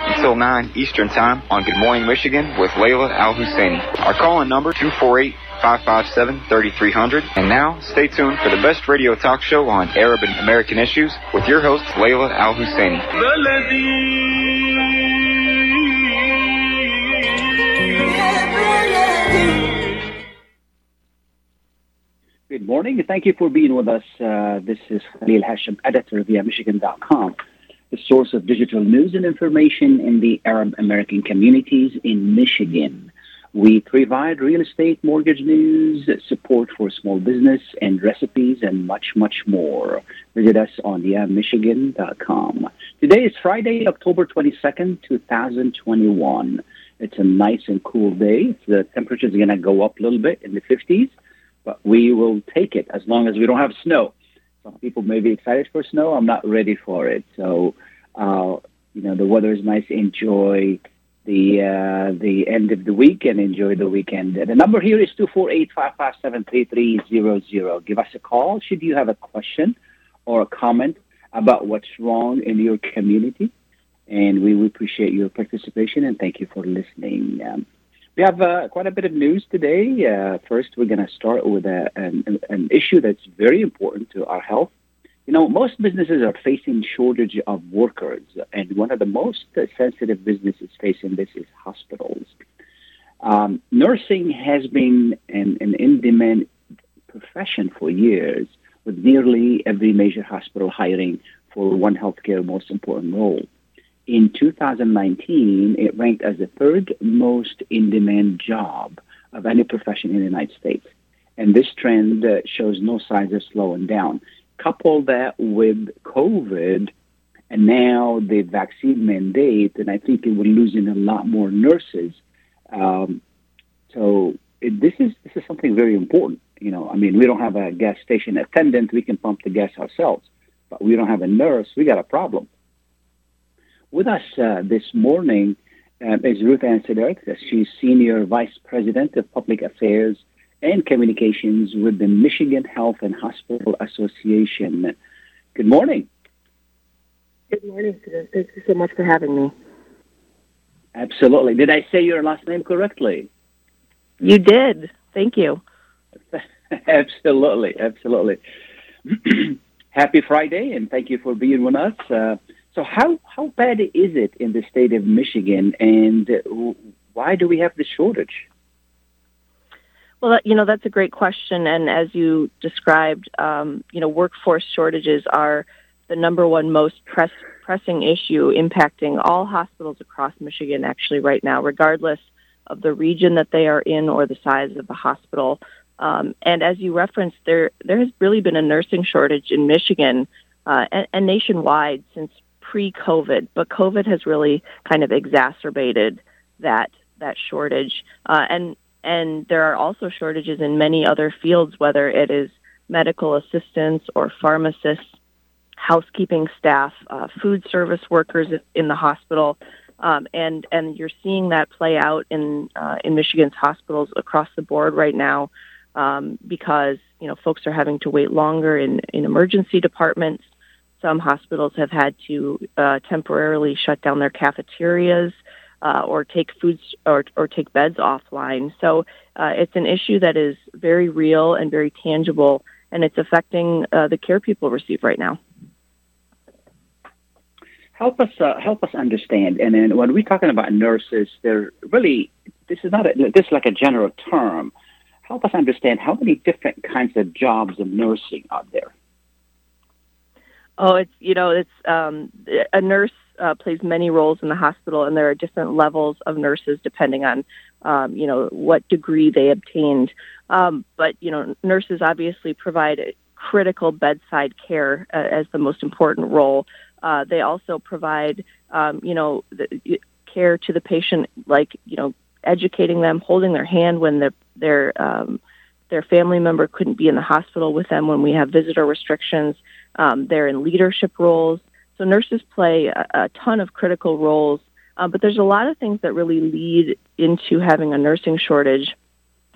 until 9 Eastern Time on Good Morning Michigan with Layla Al Husseini. Our call-in number 248 557 3300. And now, stay tuned for the best radio talk show on Arab and American issues with your host, Layla Al Husseini. Good morning, and thank you for being with us. Uh, this is Khalil Hashim, editor of via Michigan.com, the source of digital news and information in the Arab American communities in Michigan. We provide real estate, mortgage news, support for small business, and recipes, and much, much more. Visit us on Michigan.com. Today is Friday, October 22nd, 2021. It's a nice and cool day. The temperature is going to go up a little bit in the 50s but we will take it as long as we don't have snow. Some people may be excited for snow. I'm not ready for it. So, uh, you know, the weather is nice. Enjoy the uh, the end of the week and enjoy the weekend. The number here is two four eight five five seven three three zero zero. Give us a call should you have a question or a comment about what's wrong in your community, and we appreciate your participation and thank you for listening. Um, we have uh, quite a bit of news today. Uh, first, we're going to start with a, an, an, issue that's very important to our health. You know, most businesses are facing shortage of workers, and one of the most uh, sensitive businesses facing this is hospitals. Um, nursing has been an, an in-demand profession for years, with nearly every major hospital hiring for one healthcare most important role in 2019, it ranked as the third most in demand job of any profession in the United States. And this trend uh, shows no signs of slowing down. Couple that with COVID and now the vaccine mandate, and I think we're losing a lot more nurses. Um, so it, this is this is something very important. You know, I mean, we don't have a gas station attendant; we can pump the gas ourselves, but we don't have a nurse. We got a problem. With us uh, this morning uh, is Ruthanne Sudderth. She's Senior Vice President of Public Affairs and Communications with the Michigan Health and Hospital Association. Good morning. Good morning. Thank you so much for having me. Absolutely. Did I say your last name correctly? You did. Thank you. absolutely. Absolutely. Happy Friday, and thank you for being with us. Uh, so how how bad is it in the state of Michigan, and why do we have this shortage? Well, you know that's a great question, and as you described, um, you know workforce shortages are the number one most press, pressing issue impacting all hospitals across Michigan. Actually, right now, regardless of the region that they are in or the size of the hospital. Um, and as you referenced, there there has really been a nursing shortage in Michigan uh, and, and nationwide since pre-COVID, but COVID has really kind of exacerbated that that shortage. Uh, and and there are also shortages in many other fields, whether it is medical assistants or pharmacists, housekeeping staff, uh, food service workers in the hospital. Um, and and you're seeing that play out in uh, in Michigan's hospitals across the board right now, um, because you know folks are having to wait longer in in emergency departments. Some hospitals have had to uh, temporarily shut down their cafeterias uh, or take foods or, or take beds offline. So uh, it's an issue that is very real and very tangible, and it's affecting uh, the care people receive right now. Help us uh, help us understand. And then when we're talking about nurses, they're really this is not a, this is like a general term. Help us understand how many different kinds of jobs of nursing are there. Oh, it's you know, it's um, a nurse uh, plays many roles in the hospital, and there are different levels of nurses depending on um, you know what degree they obtained. Um, but you know, nurses obviously provide critical bedside care uh, as the most important role Uh, they also provide, um, you know, the, care to the patient, like you know, educating them, holding their hand when their their um, their family member couldn't be in the hospital with them when we have visitor restrictions. Um, they're in leadership roles, so nurses play a, a ton of critical roles. Uh, but there's a lot of things that really lead into having a nursing shortage.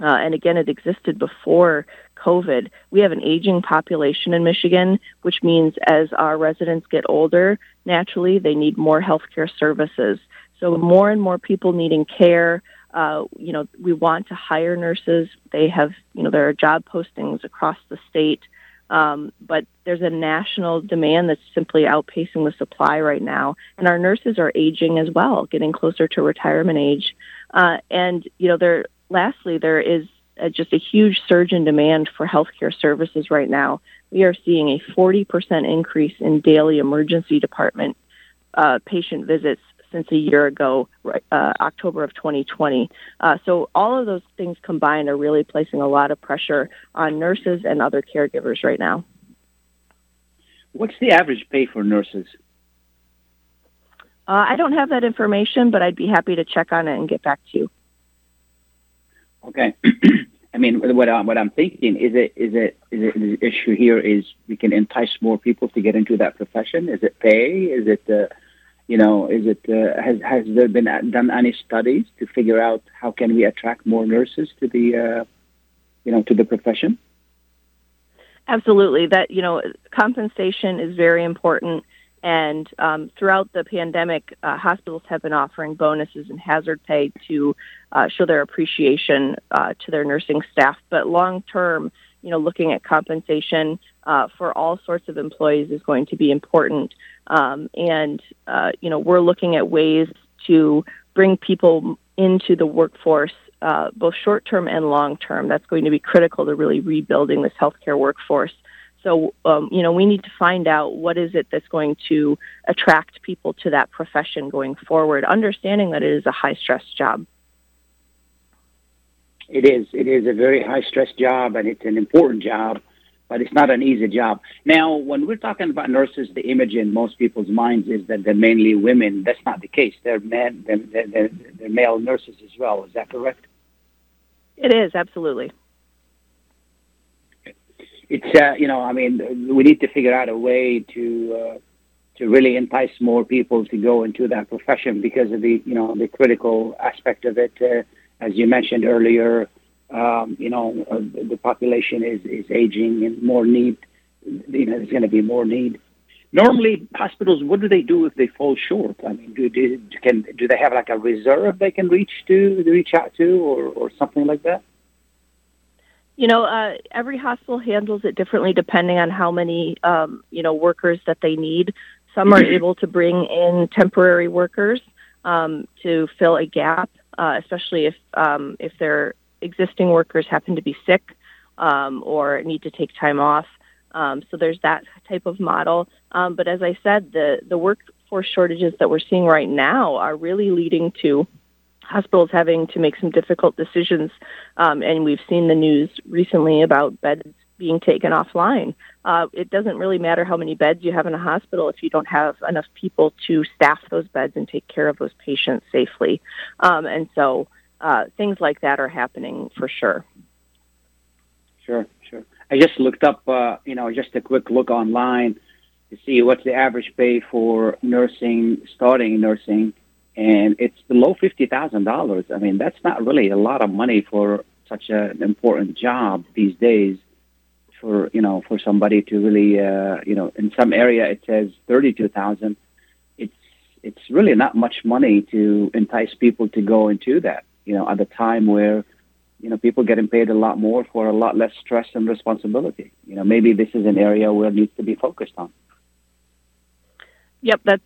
Uh, and again, it existed before COVID. We have an aging population in Michigan, which means as our residents get older, naturally they need more healthcare services. So more and more people needing care. Uh, you know, we want to hire nurses. They have, you know, there are job postings across the state, um, but there's a national demand that's simply outpacing the supply right now. And our nurses are aging as well, getting closer to retirement age. Uh, and you know, there. Lastly, there is just a huge surge in demand for healthcare services right now. We are seeing a 40% increase in daily emergency department uh, patient visits since a year ago, uh, October of 2020. Uh, so all of those things combined are really placing a lot of pressure on nurses and other caregivers right now. What's the average pay for nurses? Uh, I don't have that information, but I'd be happy to check on it and get back to you. Okay. I mean, what I'm, what I'm thinking is it is it is it the issue here is we can entice more people to get into that profession. Is it pay? Is it uh, you know, is it uh, has has there been done any studies to figure out how can we attract more nurses to the uh, you know to the profession? Absolutely, that you know, compensation is very important. And um, throughout the pandemic, uh, hospitals have been offering bonuses and hazard pay to uh, show their appreciation uh, to their nursing staff. But long term, you know, looking at compensation uh, for all sorts of employees is going to be important. Um, and, uh, you know, we're looking at ways to bring people into the workforce, uh, both short term and long term. That's going to be critical to really rebuilding this healthcare workforce. So, um, you know, we need to find out what is it that's going to attract people to that profession going forward, understanding that it is a high stress job. It is. It is a very high stress job, and it's an important job but it's not an easy job. Now, when we're talking about nurses, the image in most people's minds is that they're mainly women. That's not the case. They're men, they're, they're, they're male nurses as well. Is that correct? It is absolutely. It's uh, you know, I mean, we need to figure out a way to uh, to really entice more people to go into that profession because of the you know the critical aspect of it. Uh, as you mentioned earlier, um, you know, uh, the population is, is aging and more need, you know, there's going to be more need. Normally, hospitals, what do they do if they fall short? I mean, do, do, can, do they have like a reserve they can reach to, reach out to or, or something like that? You know, uh, every hospital handles it differently depending on how many, um, you know, workers that they need. Some are able to bring in temporary workers um, to fill a gap, uh, especially if um, if they're existing workers happen to be sick um, or need to take time off. Um, so there's that type of model. Um, but as I said, the, the workforce shortages that we're seeing right now are really leading to hospitals having to make some difficult decisions. Um, and we've seen the news recently about beds being taken offline. Uh, it doesn't really matter how many beds you have in a hospital if you don't have enough people to staff those beds and take care of those patients safely. Um, and so uh, things like that are happening for sure. Sure, sure. I just looked up, uh, you know, just a quick look online to see what's the average pay for nursing, starting nursing, and it's below fifty thousand dollars. I mean, that's not really a lot of money for such an important job these days. For you know, for somebody to really, uh, you know, in some area it says thirty-two thousand. It's it's really not much money to entice people to go into that you know, at a time where, you know, people getting paid a lot more for a lot less stress and responsibility. You know, maybe this is an area where it needs to be focused on. Yep, that's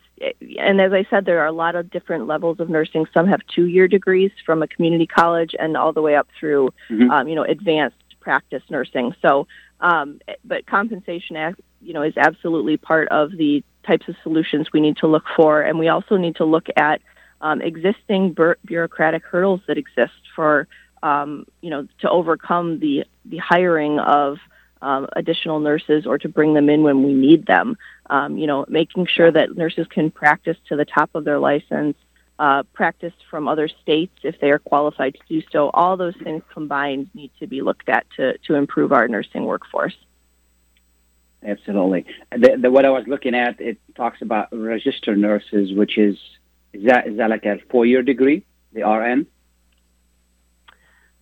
and as I said, there are a lot of different levels of nursing. Some have two-year degrees from a community college, and all the way up through, mm-hmm. um, you know, advanced practice nursing. So, um, but compensation, act you know, is absolutely part of the types of solutions we need to look for, and we also need to look at um, existing bureaucratic hurdles that exist for um, you know to overcome the the hiring of um, additional nurses or to bring them in when we need them. Um, you know, making sure that nurses can practice to the top of their license, uh, practice from other states if they are qualified to do so. All those things combined need to be looked at to, to improve our nursing workforce. Absolutely. The, the, what I was looking at, it talks about registered nurses, which is is that is that like a four year degree, the RN?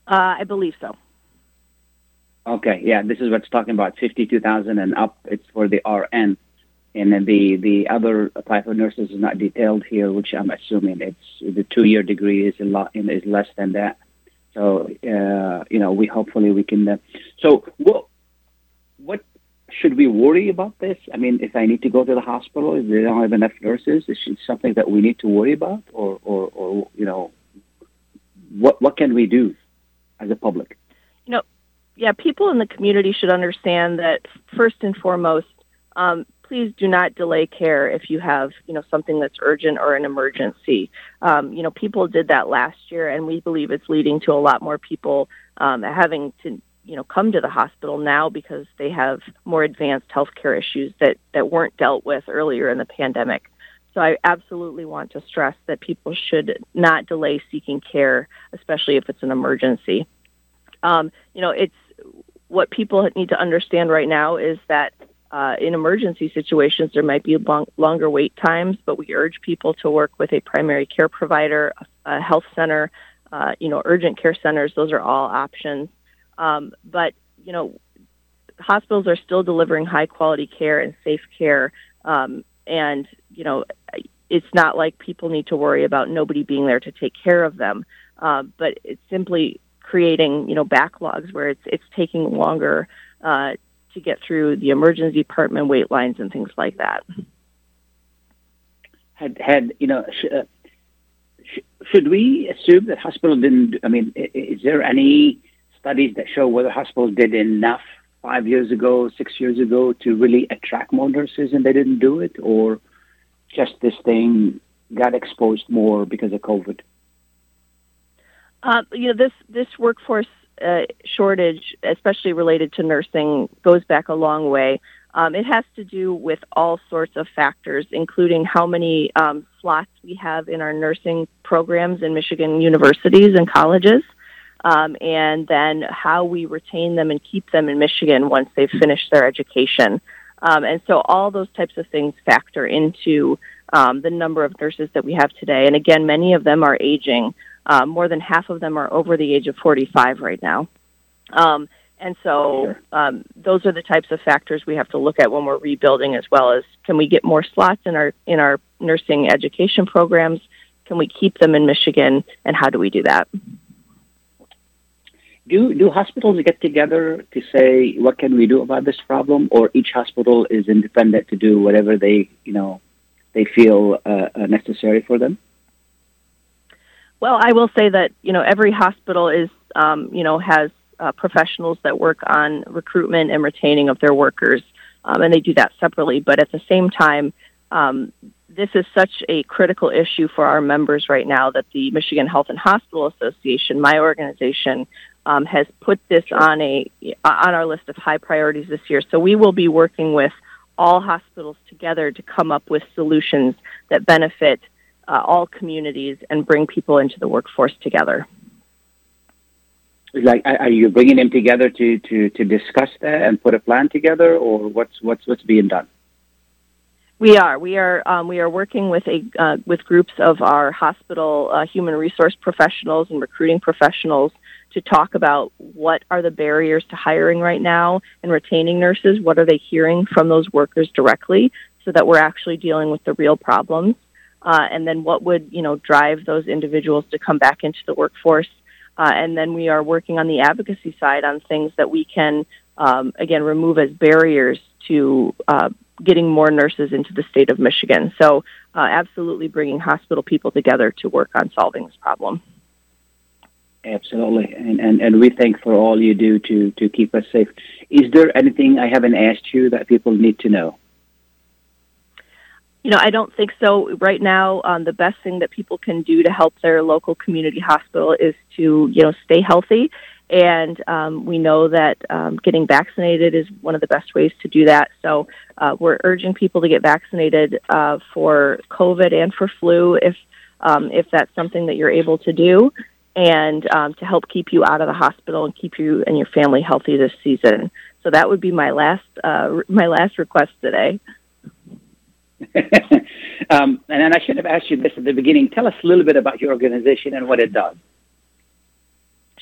Uh, I believe so. Okay, yeah, this is what's talking about fifty two thousand and up. It's for the RN, and then the the other type of nurses is not detailed here, which I'm assuming it's the two year degree is a lot is less than that. So uh, you know, we hopefully we can. Uh, so what what should we worry about this? I mean, if I need to go to the hospital, if they don't have enough nurses, is it something that we need to worry about, or, or, or you know, what what can we do as a public? You know, yeah, people in the community should understand that first and foremost, um, please do not delay care if you have you know something that's urgent or an emergency. Um, you know, people did that last year, and we believe it's leading to a lot more people um, having to you know come to the hospital now because they have more advanced healthcare issues that that weren't dealt with earlier in the pandemic. So I absolutely want to stress that people should not delay seeking care, especially if it's an emergency. Um, you know, it's what people need to understand right now is that uh, in emergency situations there might be long, longer wait times, but we urge people to work with a primary care provider, a, health center, uh, you know, urgent care centers. Those are all options. Um, but you know, hospitals are still delivering high quality care and safe care, um, and you know, it's not like people need to worry about nobody being there to take care of them. Uh, but it's simply creating you know backlogs where it's it's taking longer uh, to get through the emergency department wait lines and things like that. Had had you know. Sh- uh, sh- should we assume that hospital didn't? I mean, is there any studies that show whether hospitals did enough five years ago, six years ago to really attract more nurses and they didn't do it, or just this thing got exposed more because of COVID? Uh, you know, this this workforce uh, shortage, especially related to nursing, goes back a long way. Um, it has to do with all sorts of factors, including how many um, slots we have in our nursing programs in Michigan universities and colleges um, and then how we retain them and keep them in Michigan once they've finished their education. Um, and so all those types of things factor into um, the number of nurses that we have today. And again, many of them are aging. Uh, more than half of them are over the age of 45 right now. Um, and so um, those are the types of factors we have to look at when we're rebuilding, as well as can we get more slots in our in our nursing education programs? Can we keep them in Michigan, and how do we do that? do do hospitals get together to say what can we do about this problem, or each hospital is independent to do whatever they you know they feel uh, uh, necessary for them? Well, I will say that you know every hospital is um, you know has uh, professionals that work on recruitment and retaining of their workers, um, and they do that separately. But at the same time, um, this is such a critical issue for our members right now that the Michigan Health and Hospital Association, my organization, um, has put this on a on our list of high priorities this year. So we will be working with all hospitals together to come up with solutions that benefit uh, all communities and bring people into the workforce together. Like, are you bringing them together to, to, to discuss that and put a plan together, or what's what's what's being done? We are. We are. Um, we are working with a uh, with groups of our hospital uh, human resource professionals and recruiting professionals to talk about what are the barriers to hiring right now and retaining nurses. What are they hearing from those workers directly, so that we're actually dealing with the real problems. Uh, and then what would you know drive those individuals to come back into the workforce. Uh, and then we are working on the advocacy side on things that we can um, again remove as barriers to uh, getting more nurses into the state of Michigan. So, uh, absolutely bringing hospital people together to work on solving this problem. Absolutely, and, and and we thank for all you do to to keep us safe. Is there anything I haven't asked you that people need to know? You know, I don't think so. Right now, um, the best thing that people can do to help their local community hospital is to you know stay healthy And um, we know that um, getting vaccinated is one of the best ways to do that. So uh, we're urging people to get vaccinated uh, for COVID and for flu if um, if that's something that you're able to do, and um, to help keep you out of the hospital and keep you and your family healthy this season. So that would be my last uh, my last request today. um, and I should have asked you this at the beginning. Tell us a little bit about your organization and what it does.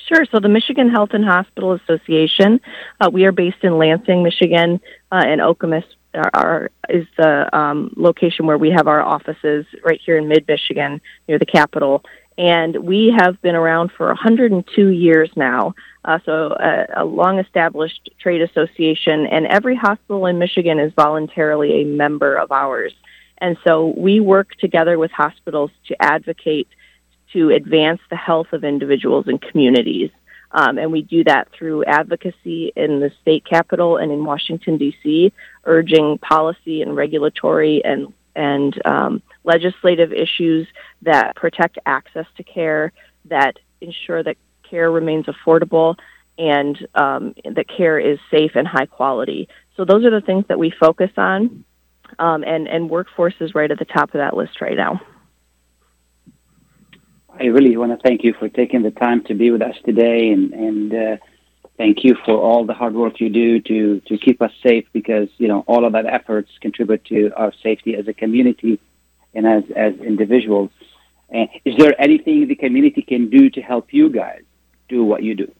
Sure. So the Michigan Health and Hospital Association, uh, we are based in Lansing, Michigan, uh, and Okemos are, are, is the um, location where we have our offices right here in mid Michigan near the capital. And we have been around for 102 years now. Uh, so a, a long established trade association, and every hospital in Michigan is voluntarily a member of ours. And so we work together with hospitals to advocate to advance the health of individuals and communities. Um, and we do that through advocacy in the state capital and in Washington, D.C., urging policy and regulatory and, and um, legislative issues that protect access to care, that ensure that care remains affordable, and um, that care is safe and high quality. So those are the things that we focus on, um, and, and workforce is right at the top of that list right now. I really want to thank you for taking the time to be with us today, and and uh, thank you for all the hard work you do to to keep us safe. Because you know all of that efforts contribute to our safety as a community and as as individuals. Is there anything the community can do to help you guys do what you do?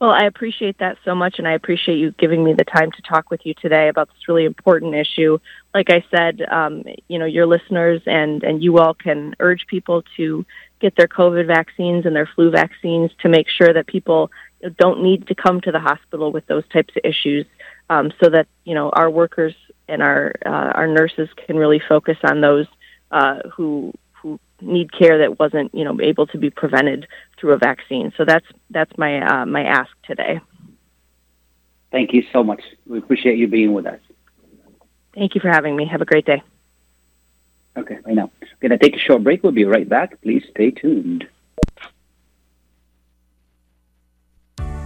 Well, I appreciate that so much, and I appreciate you giving me the time to talk with you today about this really important issue. Like I said, um, you know, your listeners and and you all can urge people to get their COVID vaccines and their flu vaccines to make sure that people don't need to come to the hospital with those types of issues, um, so that you know our workers and our uh, our nurses can really focus on those uh, who need care that wasn't you know able to be prevented through a vaccine. So that's that's my uh, my ask today. Thank you so much. We appreciate you being with us. Thank you for having me. Have a great day. Okay, right now. We're going to take a short break. We'll be right back. Please stay tuned.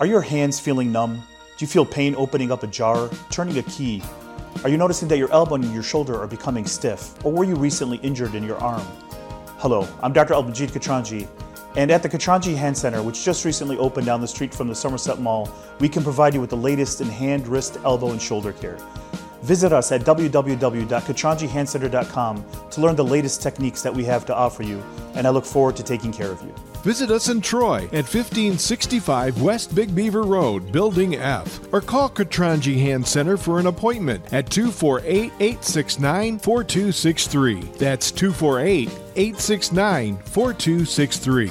Are your hands feeling numb? Do you feel pain opening up a jar, turning a key? Are you noticing that your elbow and your shoulder are becoming stiff? Or were you recently injured in your arm? Hello, I'm Dr. Albanjit Katranji, and at the Katranji Hand Center, which just recently opened down the street from the Somerset Mall, we can provide you with the latest in hand, wrist, elbow, and shoulder care. Visit us at www.katranjihandcenter.com to learn the latest techniques that we have to offer you, and I look forward to taking care of you. Visit us in Troy at 1565 West Big Beaver Road, Building F, or call Katranji Hand Center for an appointment at 248 869 4263. That's 248 869 4263.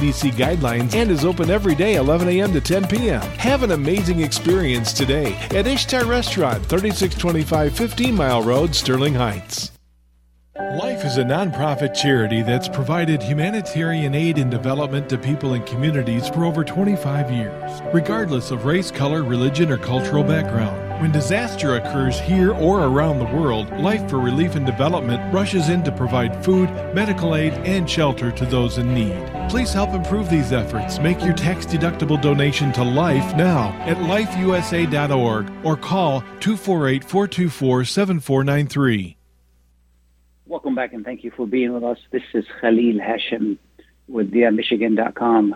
CDC guidelines and is open every day 11 a.m. to 10 p.m. Have an amazing experience today at Ishtar Restaurant, 3625 15 Mile Road, Sterling Heights. Life is a nonprofit charity that's provided humanitarian aid and development to people and communities for over 25 years, regardless of race, color, religion, or cultural background. When disaster occurs here or around the world, Life for Relief and Development rushes in to provide food, medical aid, and shelter to those in need. Please help improve these efforts. Make your tax deductible donation to Life now at lifeusa.org or call 248 424 7493. Welcome back and thank you for being with us. This is Khalil Hashim with Michigan.com.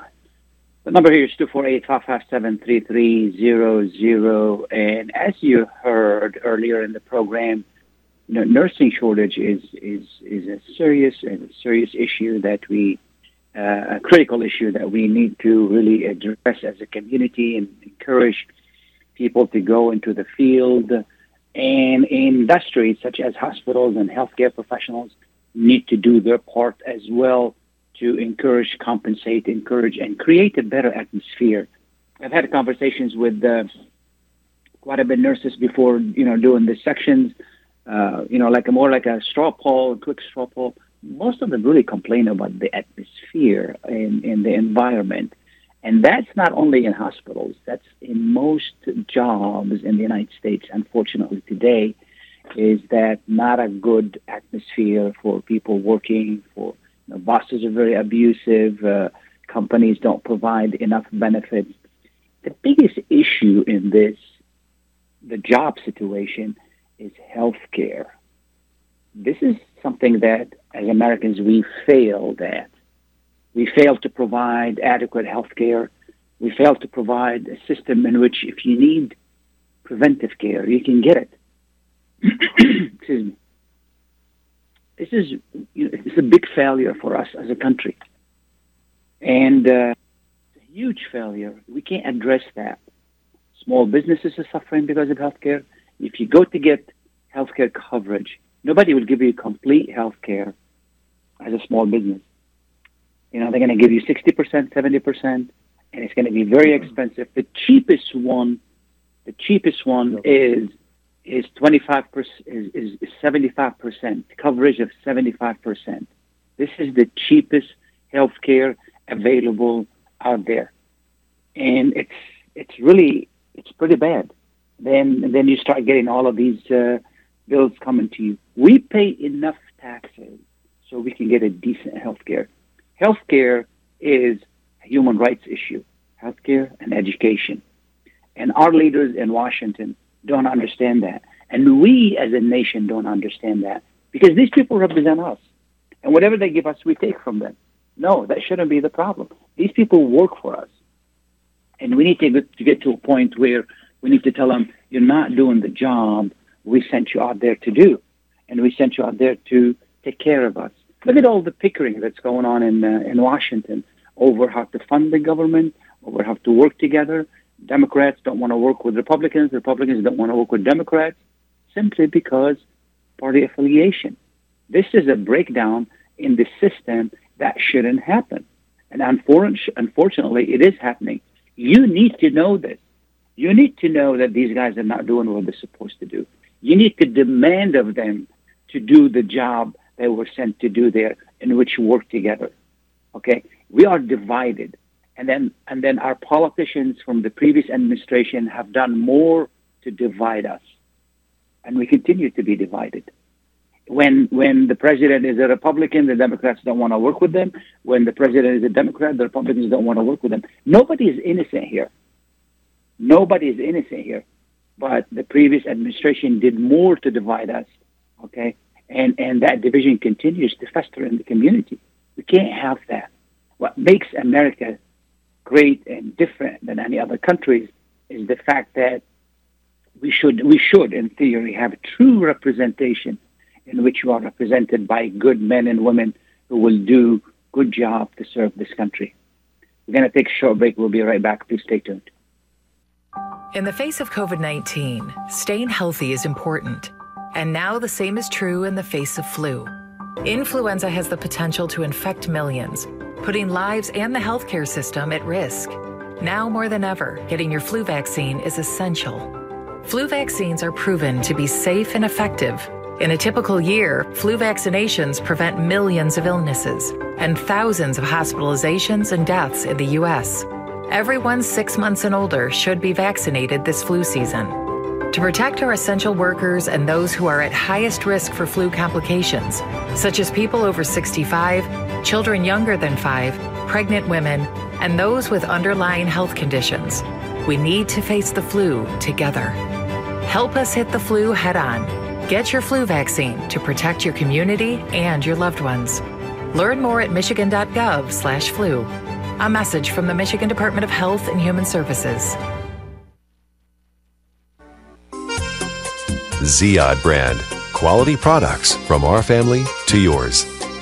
The number here is 248-557-3300. And as you heard earlier in the program, you know, nursing shortage is, is, is a serious and serious issue that we, uh, a critical issue that we need to really address as a community and encourage people to go into the field and industries such as hospitals and healthcare professionals need to do their part as well to encourage, compensate, encourage, and create a better atmosphere. I've had conversations with uh, quite a bit of nurses before, you know, doing the sections, uh, you know, like a more like a straw poll, a quick straw poll. Most of them really complain about the atmosphere and, and the environment. And that's not only in hospitals, that's in most jobs in the United States, unfortunately, today, is that not a good atmosphere for people working, for bosses are very abusive, uh, companies don't provide enough benefits. The biggest issue in this, the job situation, is health care. This is something that, as Americans, we failed at. We failed to provide adequate health care. We failed to provide a system in which, if you need preventive care, you can get it. Excuse me. This is you know, it's a big failure for us as a country, and uh, it's a huge failure. We can't address that. Small businesses are suffering because of healthcare. If you go to get healthcare coverage, nobody will give you complete healthcare as a small business. You know, they're going to give you 60%, 70%, and it's going to be very expensive. The cheapest one, the cheapest one is is 25 percent is, is, is 75 percent coverage of 75 percent. This is the cheapest healthcare available out there, and it's it's really it's pretty bad. Then then you start getting all of these uh, bills coming to you. We pay enough taxes so we can get a decent healthcare. Healthcare is a human rights issue. Healthcare and education, and our leaders in Washington don't understand that. And we as a nation don't understand that because these people represent us. And whatever they give us, we take from them. No, that shouldn't be the problem. These people work for us. And we need to get, to a point where we need to tell them, you're not doing the job we sent you out there to do. And we sent you out there to take care of us. Look at all the pickering that's going on in, uh, in Washington over how to fund the government, over how to work together, Democrats don't want to work with Republicans. Republicans don't want to work with Democrats simply because party affiliation. This is a breakdown in the system that shouldn't happen. And unfortunately, it is happening. You need to know this. You need to know that these guys are not doing what they're supposed to do. You need to demand of them to do the job they were sent to do there in which work together. Okay? We are divided and then and then our politicians from the previous administration have done more to divide us. And we continue to be divided. When, when the president is a Republican, the Democrats don't want to work with them. When the president is a Democrat, the Republicans don't want to work with them. Nobody is innocent here. Nobody is innocent here. But the previous administration did more to divide us, okay? And, and that division continues to fester in the community. We can't have that. What makes America great and different than any other countries is the fact that we should, we should, in theory, have true representation in which you are represented by good men and women who will do good job to serve this country. We're going to take a short break. We'll be right back. Please stay tuned. In the face of COVID 19, staying healthy is important. And now the same is true in the face of flu. Influenza has the potential to infect millions, putting lives and the healthcare system at risk. Now more than ever, getting your flu vaccine is essential. Flu vaccines are proven to be safe and effective. In a typical year, flu vaccinations prevent millions of illnesses and thousands of hospitalizations and deaths in the U.S. Everyone six months and older should be vaccinated this flu season. To protect our essential workers and those who are at highest risk for flu complications, such as people over 65, children younger than 5, pregnant women, and those with underlying health conditions, we need to face the flu together. Help us hit the flu head on. Get your flu vaccine to protect your community and your loved ones. Learn more at michigan.gov/flu. A message from the Michigan Department of Health and Human Services. Ziyad brand. Quality products from our family to yours.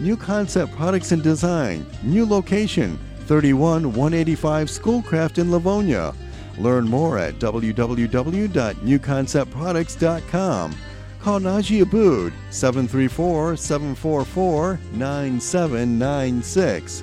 New Concept Products and Design, new location, 31 185 Schoolcraft in Livonia. Learn more at www.newconceptproducts.com. Call Naji Abood 734 744 9796.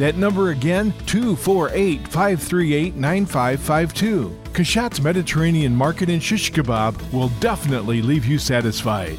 That number again, 248 538 9552. Kashat's Mediterranean Market in Shish Kebab will definitely leave you satisfied.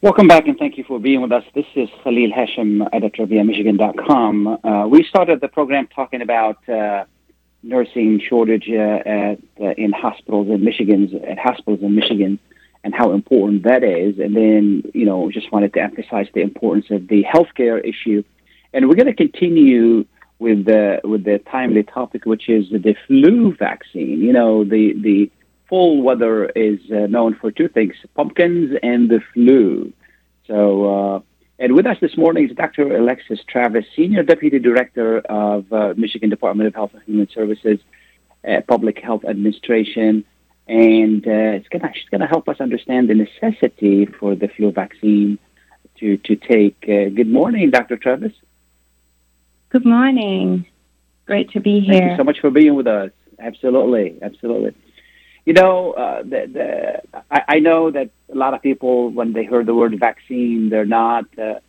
Welcome back and thank you for being with us. This is Khalil Hashim, editor via Michigan.com. Uh, we started the program talking about uh, nursing shortage uh, at, uh, in hospitals in Michigan, at hospitals in Michigan, and how important that is. And then, you know, just wanted to emphasize the importance of the healthcare issue. And we're going to continue with the with the timely topic, which is the flu vaccine. You know, the the fall weather is uh, known for two things: pumpkins and the flu. So, uh, and with us this morning is Dr. Alexis Travis, Senior Deputy Director of uh, Michigan Department of Health and Human Services, uh, Public Health Administration, and uh, it's gonna she's gonna help us understand the necessity for the flu vaccine to to take. Uh, good morning, Dr. Travis. Good morning. Great to be here. Thank you so much for being with us. Absolutely, absolutely. You know, uh, the, the, I, I, know that a lot of people, when they heard the word vaccine, they're not uh,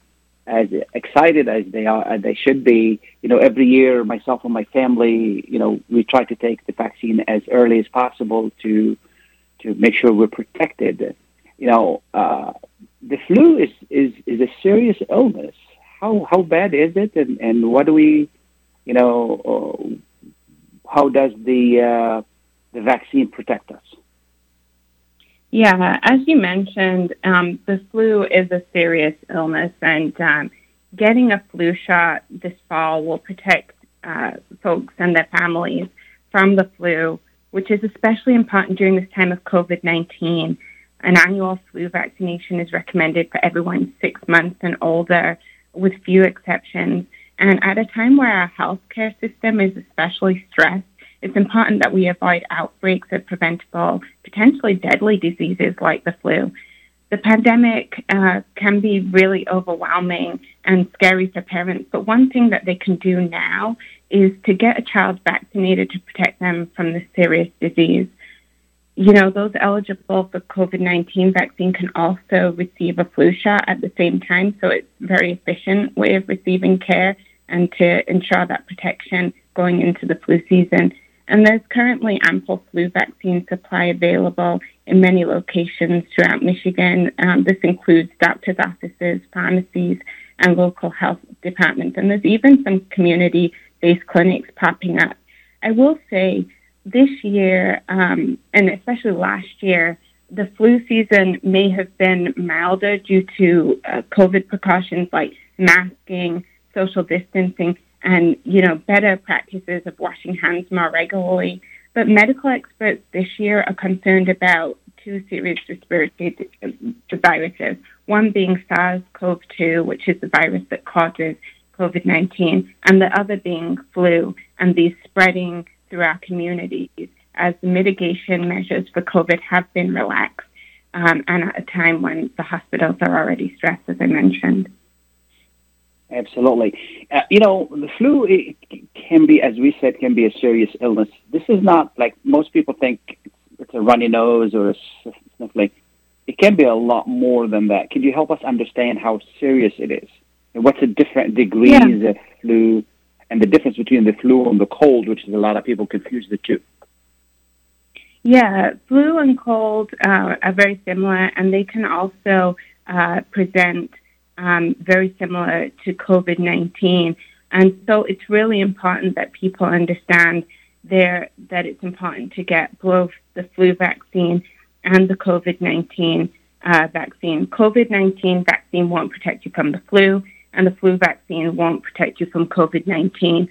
as excited as they are as they should be. You know, every year, myself and my family, you know, we try to take the vaccine as early as possible to to make sure we're protected. You know, uh, the flu is, is is a serious illness. How how bad is it, and and what do we, you know, uh, how does the uh, the vaccine protect us? Yeah, as you mentioned, um, the flu is a serious illness, and um, getting a flu shot this fall will protect uh, folks and their families from the flu, which is especially important during this time of COVID 19. An annual flu vaccination is recommended for everyone six months and older, with few exceptions. And at a time where our healthcare system is especially stressed, it's important that we avoid outbreaks of preventable, potentially deadly diseases like the flu. The pandemic uh, can be really overwhelming and scary for parents, but one thing that they can do now is to get a child vaccinated to protect them from this serious disease. You know, those eligible for COVID 19 vaccine can also receive a flu shot at the same time, so it's a very efficient way of receiving care and to ensure that protection going into the flu season. And there's currently ample flu vaccine supply available in many locations throughout Michigan. Um, this includes doctors' offices, pharmacies, and local health departments. And there's even some community based clinics popping up. I will say this year, um, and especially last year, the flu season may have been milder due to uh, COVID precautions like masking, social distancing, and you know better practices of washing hands more regularly. But medical experts this year are concerned about two serious respiratory viruses. One being SARS-CoV-2, which is the virus that causes COVID-19, and the other being flu, and these spreading through our communities as the mitigation measures for COVID have been relaxed, um, and at a time when the hospitals are already stressed, as I mentioned. Absolutely. Uh, you know, the flu can be, as we said, can be a serious illness. This is not like most people think it's a runny nose or a sniffling. It can be a lot more than that. Can you help us understand how serious it is? And what's the different degrees yeah. of flu and the difference between the flu and the cold, which is a lot of people confuse the two? Yeah, flu and cold uh, are very similar, and they can also uh, present um, very similar to COVID 19. And so it's really important that people understand there that it's important to get both the flu vaccine and the COVID 19 uh, vaccine. COVID 19 vaccine won't protect you from the flu, and the flu vaccine won't protect you from COVID 19.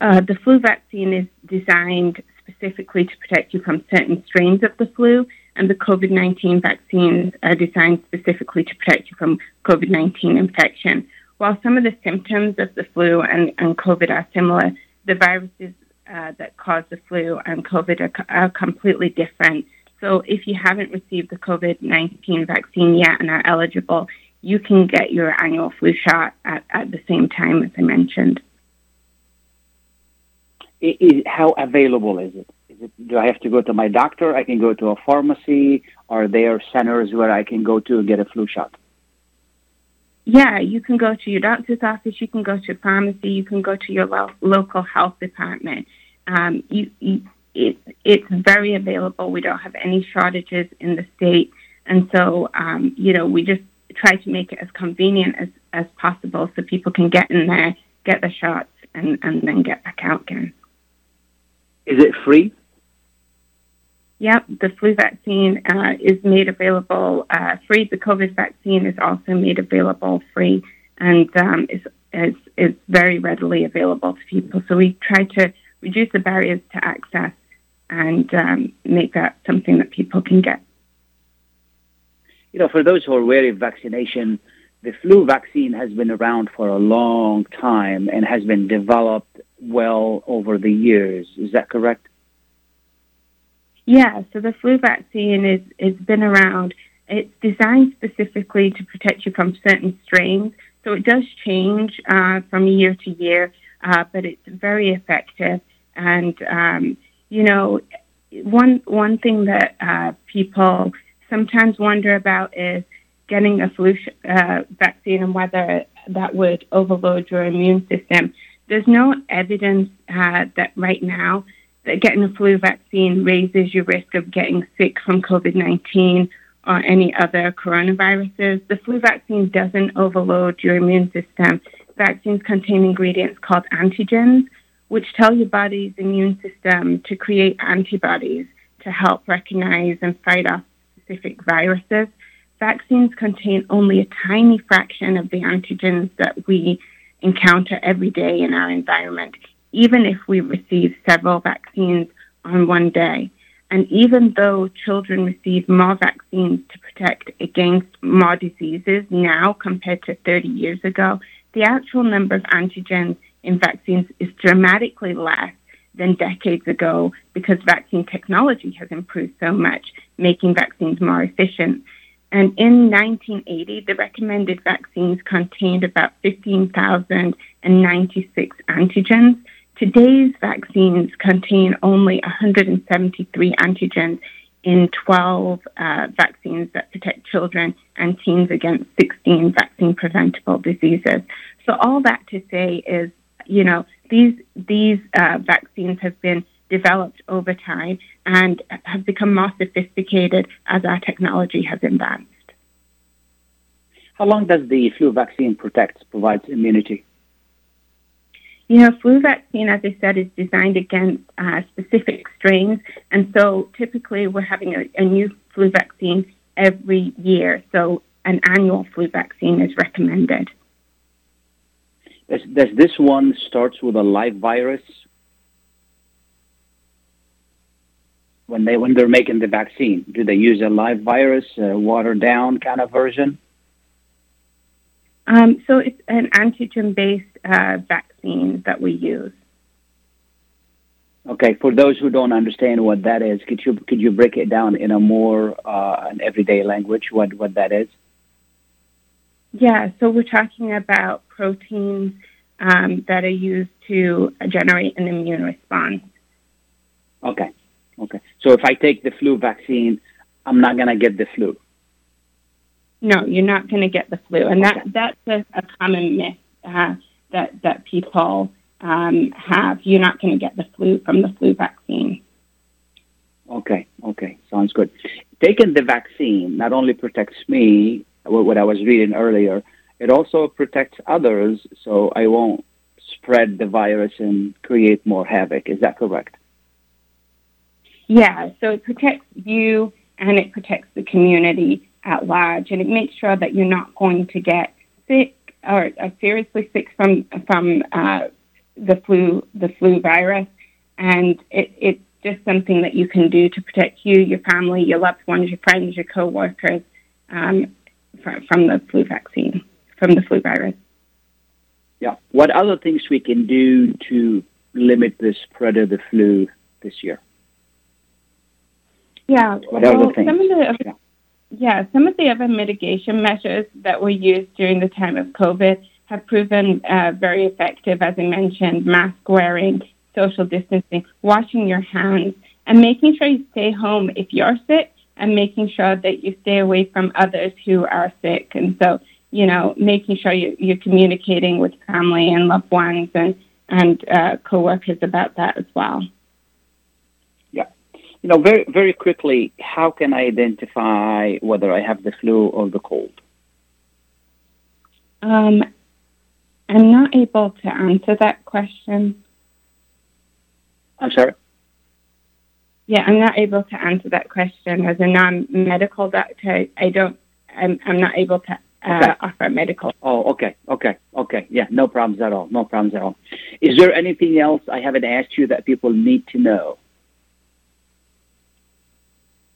Uh, the flu vaccine is designed specifically to protect you from certain strains of the flu, and the COVID 19 vaccines are designed specifically to protect you from COVID 19 infection. While some of the symptoms of the flu and, and COVID are similar, the viruses uh, that cause the flu and COVID are, are completely different. So if you haven't received the COVID 19 vaccine yet and are eligible, you can get your annual flu shot at, at the same time as I mentioned. Is, how available is it? Do I have to go to my doctor? I can go to a pharmacy. Are there centers where I can go to get a flu shot? Yeah, you can go to your doctor's office. You can go to a pharmacy. You can go to your lo- local health department. Um, you, you, it, it's very available. We don't have any shortages in the state, and so um, you know we just try to make it as convenient as, as possible so people can get in there, get the shots, and, and then get back out again. Is it free? Yep, the flu vaccine uh, is made available uh, free. The COVID vaccine is also made available free and um, is, is, is very readily available to people. So we try to reduce the barriers to access and um, make that something that people can get. You know, for those who are wary of vaccination, the flu vaccine has been around for a long time and has been developed well over the years. Is that correct? Yeah, so the flu vaccine is has been around. It's designed specifically to protect you from certain strains, so it does change uh, from year to year, uh, but it's very effective. And um, you know, one one thing that uh, people sometimes wonder about is getting a flu sh- uh, vaccine and whether that would overload your immune system. There's no evidence uh, that right now that getting a flu vaccine raises your risk of getting sick from COVID 19 or any other coronaviruses. The flu vaccine doesn't overload your immune system. Vaccines contain ingredients called antigens, which tell your body's immune system to create antibodies to help recognize and fight off specific viruses. Vaccines contain only a tiny fraction of the antigens that we encounter every day in our environment, even if we receive several vaccines on one day. And even though children receive more vaccines to protect against more diseases now compared to 30 years ago, the actual number of antigens in vaccines is dramatically less than decades ago because vaccine technology has improved so much, making vaccines more efficient. And in 1980, the recommended vaccines contained about 15,096 antigens. Today's vaccines contain only 173 antigens in 12 uh, vaccines that protect children and teens against 16 vaccine preventable diseases. So all that to say is, you know, these these uh, vaccines have been developed over time and have become more sophisticated as our technology has advanced. How long does the flu vaccine protect, provides immunity? You know, flu vaccine, as I said, is designed against uh, specific strains. And so typically we're having a, a new flu vaccine every year. So an annual flu vaccine is recommended. Does, does this one starts with a live virus when they when they're making the vaccine? Do they use a live virus, a watered down kind of version? Um, so it's an antigen-based uh, vaccine that we use. Okay, for those who don't understand what that is, could you could you break it down in a more uh, an everyday language? What what that is? Yeah, so we're talking about proteins um, that are used to generate an immune response. Okay, okay. So if I take the flu vaccine, I'm not going to get the flu. No, you're not going to get the flu, and that that's a, a common myth uh, that that people um, have. You're not going to get the flu from the flu vaccine. Okay, okay, sounds good. Taking the vaccine not only protects me, what I was reading earlier, it also protects others, so I won't spread the virus and create more havoc. Is that correct? Yeah, so it protects you and it protects the community at large, and it makes sure that you're not going to get sick or, seriously sick from from uh, the flu the flu virus, and it, it's just something that you can do to protect you, your family, your loved ones, your friends, your coworkers um, from, from the flu vaccine, from the flu virus. Yeah. What other things we can do to limit the spread of the flu this year? Yeah. What well, other things? Some of the, Yeah. Yeah, some of the other mitigation measures that were used during the time of COVID have proven uh, very effective, as I mentioned, mask wearing, social distancing, washing your hands, and making sure you stay home if you're sick, and making sure that you stay away from others who are sick. And so, you know, making sure you, you're communicating with family and loved ones and and uh, coworkers about that as well. You know, very very quickly, how can I identify whether I have the flu or the cold? Um, I'm not able to answer that question. I'm sorry. Yeah, I'm not able to answer that question as a non-medical doctor. I don't. I'm, I'm not able to uh, Okay. offer medical. Oh, okay, okay, okay. Yeah, no problems at all. No problems at all. Is there anything else I haven't asked you that people need to know?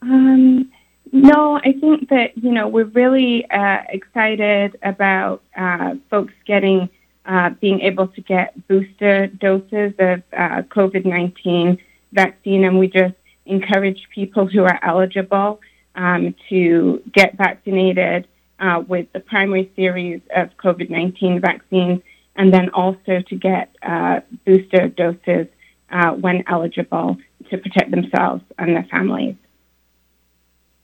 Um, no, I think that you know we're really uh, excited about uh, folks getting uh, being able to get booster doses of uh, COVID nineteen vaccine, and we just encourage people who are eligible um, to get vaccinated uh, with the primary series of COVID nineteen vaccines, and then also to get uh, booster doses when eligible to protect themselves and their families.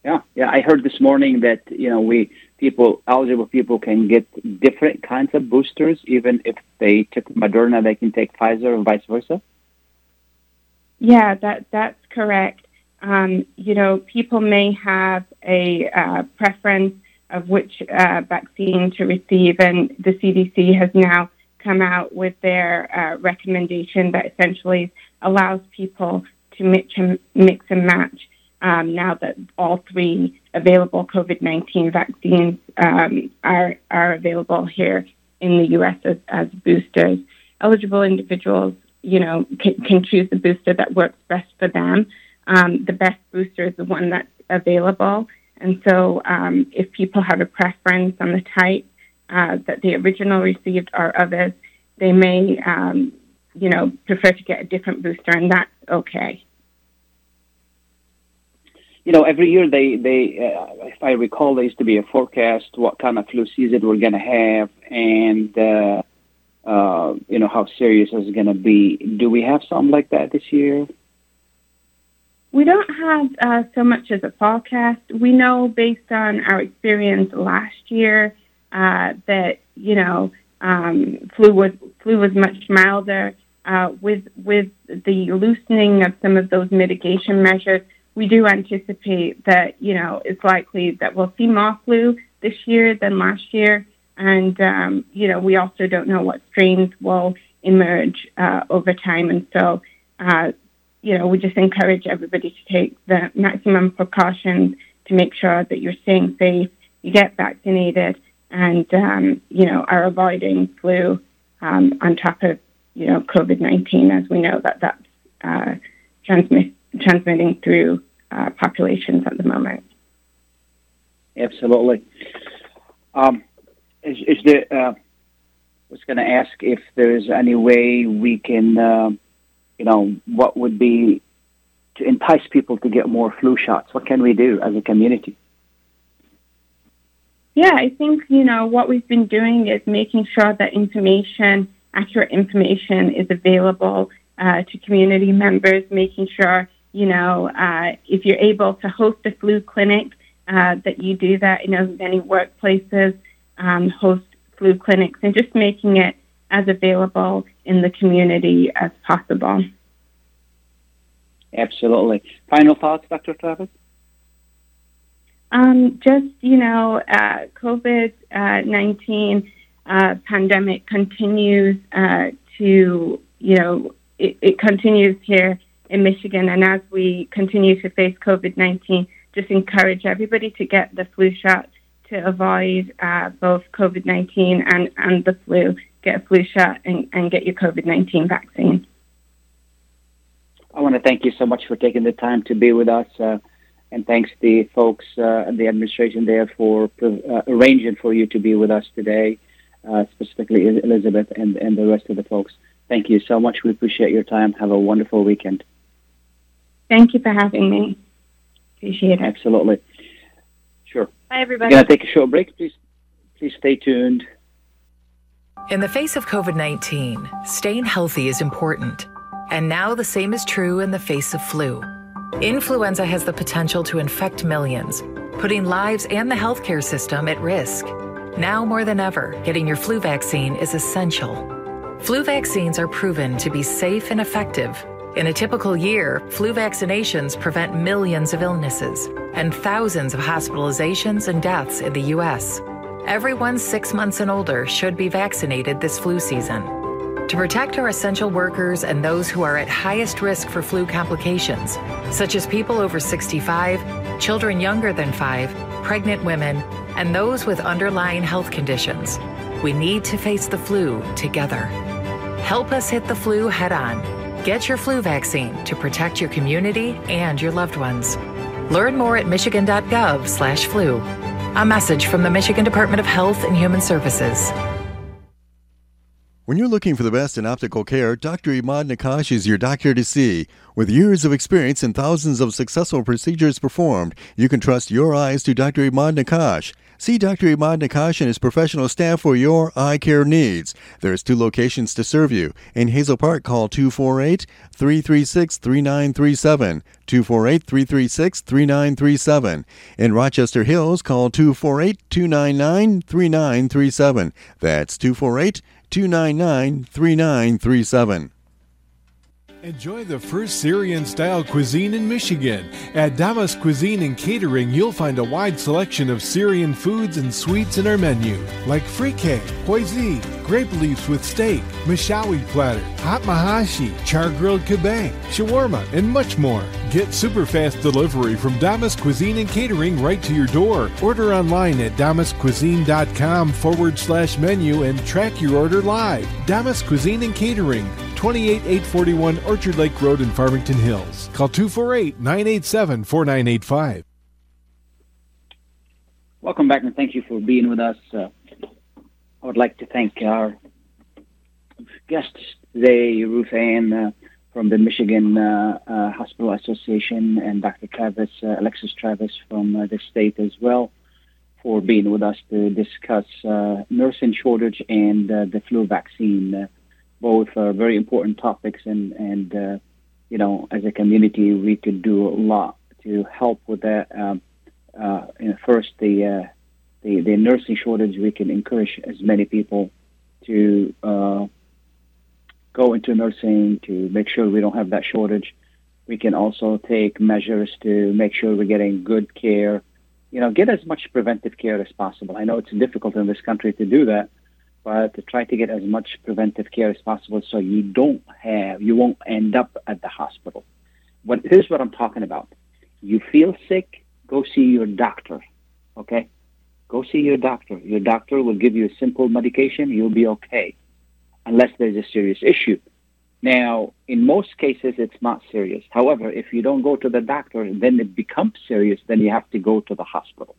Yeah, yeah. I heard this morning that you know we people eligible people can get different kinds of boosters, even if they took Moderna, they can take Pfizer, or vice versa. Yeah, that that's correct. Um, you know, people may have a uh, preference of which uh, vaccine to receive, and the CDC has now come out with their uh, recommendation that essentially allows people to mix and, mix and match. Um, now that all three available COVID nineteen vaccines um, are are available here in the U.S. as, as boosters, eligible individuals, you know, can, can choose the booster that works best for them. Um, the best booster is the one that's available. And so, um, if people have a preference on the type uh, that the original received or others, they may, um, you know, prefer to get a different booster, and that's okay. You know, every year they they, uh, if I recall, there used to be a forecast what kind of flu season we're going to have, and uh, uh, you know how serious it's going to be. Do we have something like that this year? We don't have uh, so much as a forecast. We know based on our experience last year uh, that you know um, flu was flu was much milder. Uh, with with the loosening of some of those mitigation measures, we do anticipate that you know it's likely that we'll see more flu this year than last year, and um, you know we also don't know what strains will emerge uh, over time, and so uh, you know we just encourage everybody to take the maximum precautions to make sure that you're staying safe, you get vaccinated, and um, you know are avoiding flu um, on top of you know COVID nineteen, as we know that that's uh, transmit transmitting through uh, populations at the moment. Absolutely. Um, is, is there? Uh, was going to ask if there's any way we can, uh, you know, what would be to entice people to get more flu shots? What can we do as a community? Yeah, I think you know what we've been doing is making sure that information, accurate information, is available uh, to community members. Making sure you know uh, if you're able to host a flu clinic, uh, that you do that. You know, many workplaces um, host flu clinics, and just making it as available in the community as possible. Absolutely. Final thoughts, Dr. Travis? Um, just you know, uh, COVID nineteen uh, pandemic continues uh, to you know it, it, continues here in Michigan, and as we continue to face COVID nineteen, just encourage everybody to get the flu shot to avoid uh, both COVID 19 and, and the flu, get a flu shot and, and get your COVID 19 vaccine. I want to thank you so much for taking the time to be with us. Uh, and thanks the folks uh, the administration there for uh, arranging for you to be with us today, uh, specifically Elizabeth and, and the rest of the folks. Thank you so much. We appreciate your time. Have a wonderful weekend. Thank you for having me. Appreciate it. Absolutely. Sure. Bye, everybody. We're going to take a short break. Please, please stay tuned. In the face of COVID 19, staying healthy is important. And now the same is true in the face of flu. Influenza has the potential to infect millions, putting lives and the healthcare system at risk. Now more than ever, getting your flu vaccine is essential. Flu vaccines are proven to be safe and effective. In a typical year, flu vaccinations prevent millions of illnesses and thousands of hospitalizations and deaths in the U.S. Everyone six months and older should be vaccinated this flu season. To protect our essential workers and those who are at highest risk for flu complications, such as people over 65, children younger than five, pregnant women, and those with underlying health conditions, we need to face the flu together. Help us hit the flu head on. Get your flu vaccine to protect your community and your loved ones. Learn more at michigan.gov/flu. A message from the Michigan Department of Health and Human Services. When you're looking for the best in optical care, Dr. Imad Nakash is your doctor to see. With years of experience and thousands of successful procedures performed, you can trust your eyes to Dr. Imad Nakash. See Dr. Imad Nakash and his professional staff for your eye care needs. There's two locations to serve you. In Hazel Park, call 248 336 3937. 248 336 3937. In Rochester Hills, call 248 299 3937. That's 248 299 3937. Enjoy the first Syrian style cuisine in Michigan. At Damas Cuisine and Catering, you'll find a wide selection of Syrian foods and sweets in our menu, like frike, hoisin, grape leaves with steak, mishawi platter, hot mahashi, char grilled kebab, shawarma, and much more. Get super fast delivery from Damas Cuisine and Catering right to your door. Order online at damascuisine.com forward slash menu and track your order live. Damas Cuisine and Catering, 28841 Orchard Lake Road in Farmington Hills. Call 248 987 4985. Welcome back and thank you for being with us. Uh, I would like to thank our guests today, Ruthanne uh, from the Michigan uh, uh Hospital Association and Dr. Travis, uh, Alexis Travis from uh, the state as well, for being with us to discuss nursing shortage and the flu vaccine both are very important topics, and and uh, you know, as a community, we could do a lot to help with that. Um, uh, you know, first, the, uh, the the nursing shortage. We can encourage as many people to uh, go into nursing to make sure we don't have that shortage. We can also take measures to make sure we're getting good care. You know, get as much preventive care as possible. I know it's difficult in this country to do that, but to try to get as much preventive care as possible so you don't have, you won't end up at the hospital. But here's what I'm talking about. You feel sick, go see your doctor, okay? Go see your doctor. Your doctor will give you a simple medication, you'll be okay, unless there's a serious issue. Now, in most cases, it's not serious. However, if you don't go to the doctor, and then it becomes serious, then you have to go to the hospital.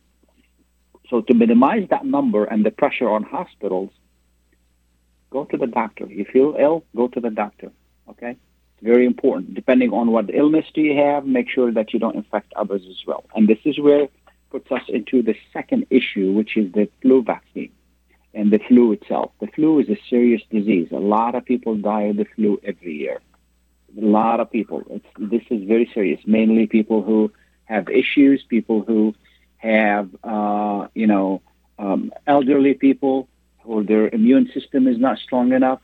So, to minimize that number and the pressure on hospitals, go to the doctor. You feel ill, go to the doctor. Okay? It's very important. Depending on what illness do you have, make sure that you don't infect others as well. And this is where puts us into the second issue, which is the flu vaccine and the flu itself. The flu is a serious disease. A lot of people die of the flu every year. A lot of people. It's, this is very serious. Mainly people who have issues, people who have, uh, you know, um, elderly people, or their immune system is not strong enough.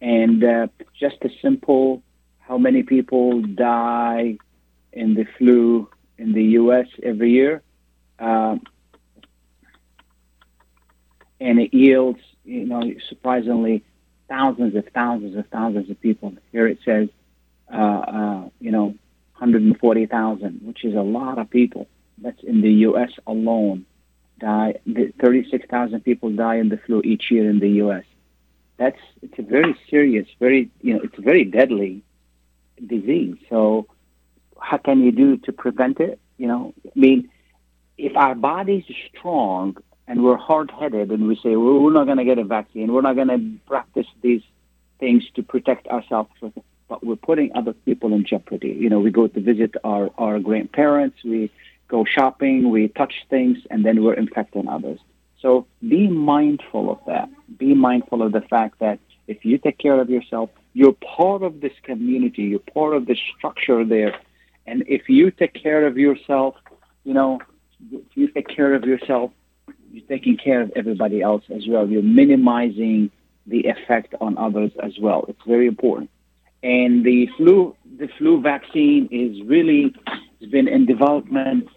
And uh, just a simple how many people die in the flu in the U.S. every year. Um, and it yields, you know, surprisingly, thousands of thousands of thousands of people. Here it says, uh, uh, you know, 140,000, which is a lot of people. That's in the U.S. alone. Die. 36,000 people die in the flu each year in the U.S. That's it's a very serious, very you know, it's a very deadly disease. So, how can you do to prevent it? You know, I mean, if our body's strong and we're hard-headed and we say well, we're not going to get a vaccine, we're not going to practice these things to protect ourselves, but we're putting other people in jeopardy. You know, we go to visit our our grandparents, we go shopping, we touch things, and then we're infecting others. So be mindful of that. Be mindful of the fact that if you take care of yourself, you're part of this community, you're part of the structure there. And if you take care of yourself, you know, if you take care of yourself, you're taking care of everybody else as well. You're minimizing the effect on others as well. It's very important. And the flu, the flu vaccine is really has been in development,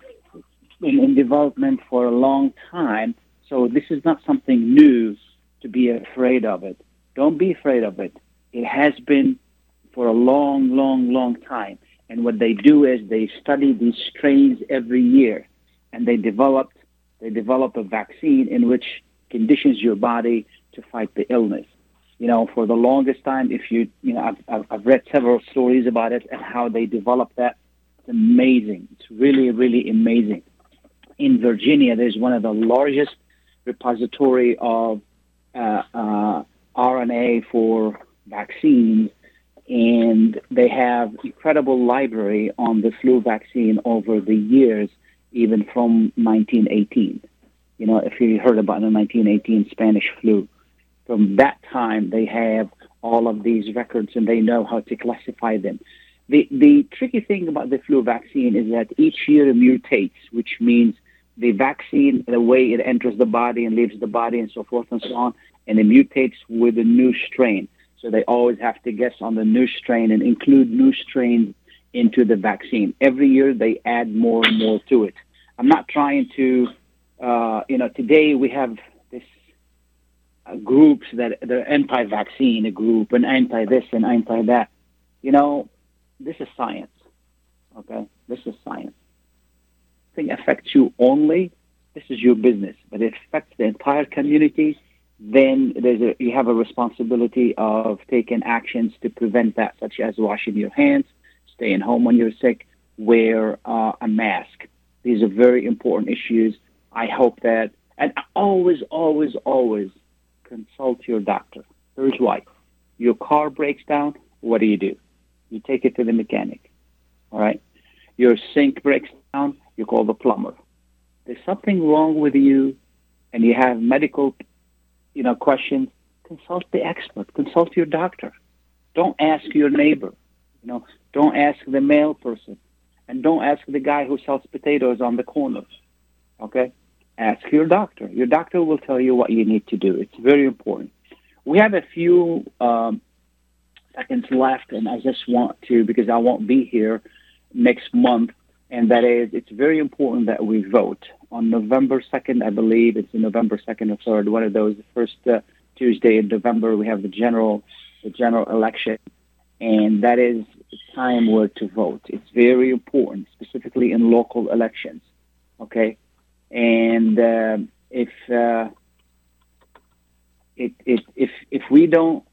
been in development for a long time. So this is not something new to be afraid of it. Don't be afraid of it. It has been for a long, long, long time. And what they do is they study these strains every year, and they develop they develop a vaccine in which conditions your body to fight the illness. You know, for the longest time, if you you know, I've, I've, read several stories about it and how they developed that. It's amazing. It's really, really amazing. In Virginia, there's one of the largest repository of uh, uh, RNA for vaccines, and they have incredible library on the flu vaccine over the years, even from 1918. You know, if you heard about the 1918 Spanish flu, from that time they have all of these records and they know how to classify them. The the tricky thing about the flu vaccine is that each year it mutates, which means the vaccine, the way it enters the body and leaves the body and so forth and so on, and it mutates with a new strain. So they always have to guess on the new strain and include new strains into the vaccine. Every year they add more and more to it. I'm not trying to, uh, you know, today we have this uh, groups that they're anti-vaccine, group, and anti-this and anti-that. You know, this is science. Okay, this is science something affects you only, this is your business. But it affects the entire community, then there's a, you have a responsibility of taking actions to prevent that, such as washing your hands, staying home when you're sick, wear uh, a mask. These are very important issues. I hope that, and always, always, always consult your doctor. Here's why. Your car breaks down, what do you do? You take it to the mechanic. All right? Your sink breaks down, you call the plumber. There's something wrong with you and you have medical, you know, questions, consult the expert, consult your doctor. Don't ask your neighbor, you know, don't ask the mail person, and don't ask the guy who sells potatoes on the corner. Okay? Ask your doctor. Your doctor will tell you what you need to do. It's very important. We have a few um, seconds left, and I just want to, because I won't be here next month, and that is it's very important that we vote on November 2nd. I believe it's November 2nd or 3rd, one of those. The first uh, Tuesday in November, we have the general the general election, and that is the time where to vote. It's very important, specifically in local elections. Okay, and uh, if uh, it, it, if if we don't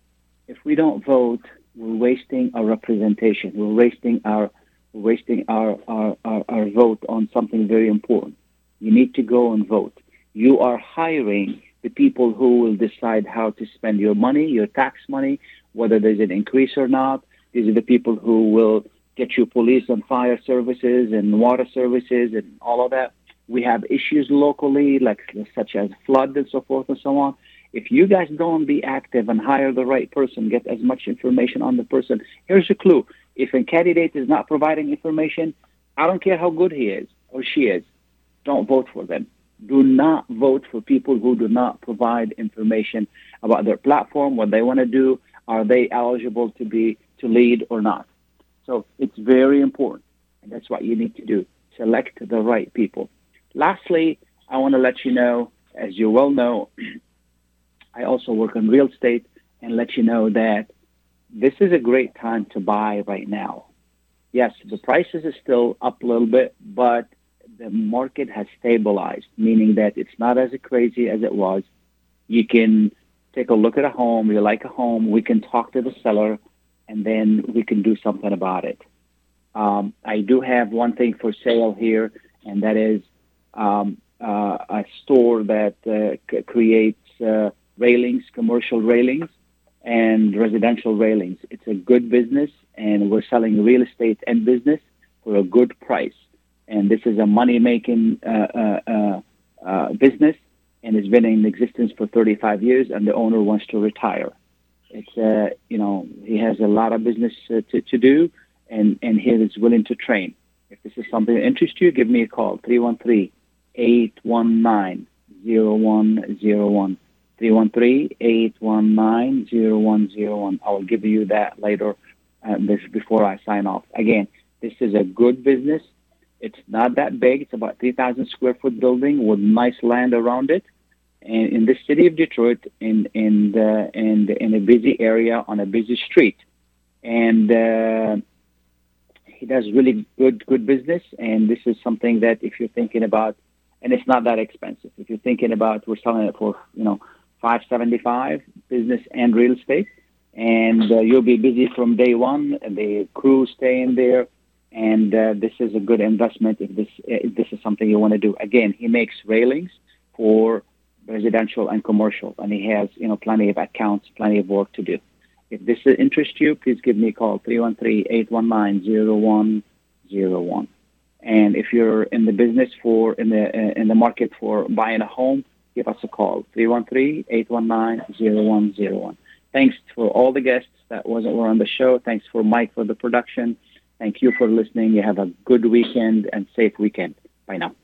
if we don't vote, we're wasting our representation. We're wasting our wasting our, our, our, our vote on something very important. You need to go and vote. You are hiring the people who will decide how to spend your money, your tax money, whether there's an increase or not. These are the people who will get you police and fire services and water services and all of that. We have issues locally, like such as flood and so forth and so on. If you guys don't be active and hire the right person, get as much information on the person. Here's a clue: if a candidate is not providing information, I don't care how good he is or she is, don't vote for them. Do not vote for people who do not provide information about their platform, what they want to do, are they eligible to be to lead or not. So it's very important, and that's what you need to do. Select the right people. Lastly, I want to let you know, as you well know, I also work in real estate, and let you know that this is a great time to buy right now. Yes, the prices are still up a little bit, but the market has stabilized, meaning that it's not as crazy as it was. You can take a look at a home, you like a home, we can talk to the seller, and then we can do something about it. Um, I do have one thing for sale here, and that is um, uh, a store that uh, c- creates uh, railings, commercial railings, and residential railings. It's a good business, and we're selling real estate and business for a good price. And this is a money making uh, uh, uh, uh, business, and it's been in existence for 35 years, and the owner wants to retire. It's uh, you know he has a lot of business uh, to, to do, and and he is willing to train. If this is something that interests you, give me a call 313 819 0101. 313-819-0101. I will give you that later uh, this, before I sign off. Again, this is a good business. It's not that big. It's about 3,000 square foot building with nice land around it. And in the city of Detroit, in in the, in, the, in a busy area on a busy street, and uh, he does really good good business. And this is something that if you're thinking about, and it's not that expensive. If you're thinking about, we're selling it for you know 575 business and real estate, and uh, you'll be busy from day one. The crew staying there, and uh, this is a good investment if this if this is something you want to do. Again, he makes railings for residential and commercial, and he has you know plenty of accounts, plenty of work to do. If this interests you, please give me a call 313-819-0101. And if you're in the business for in the uh, in the market for buying a home, give us a call 313-819-0101. Thanks for all the guests that wasn't were on the show. Thanks for Mike for the production. Thank you for listening. You have a good weekend and safe weekend. Bye now.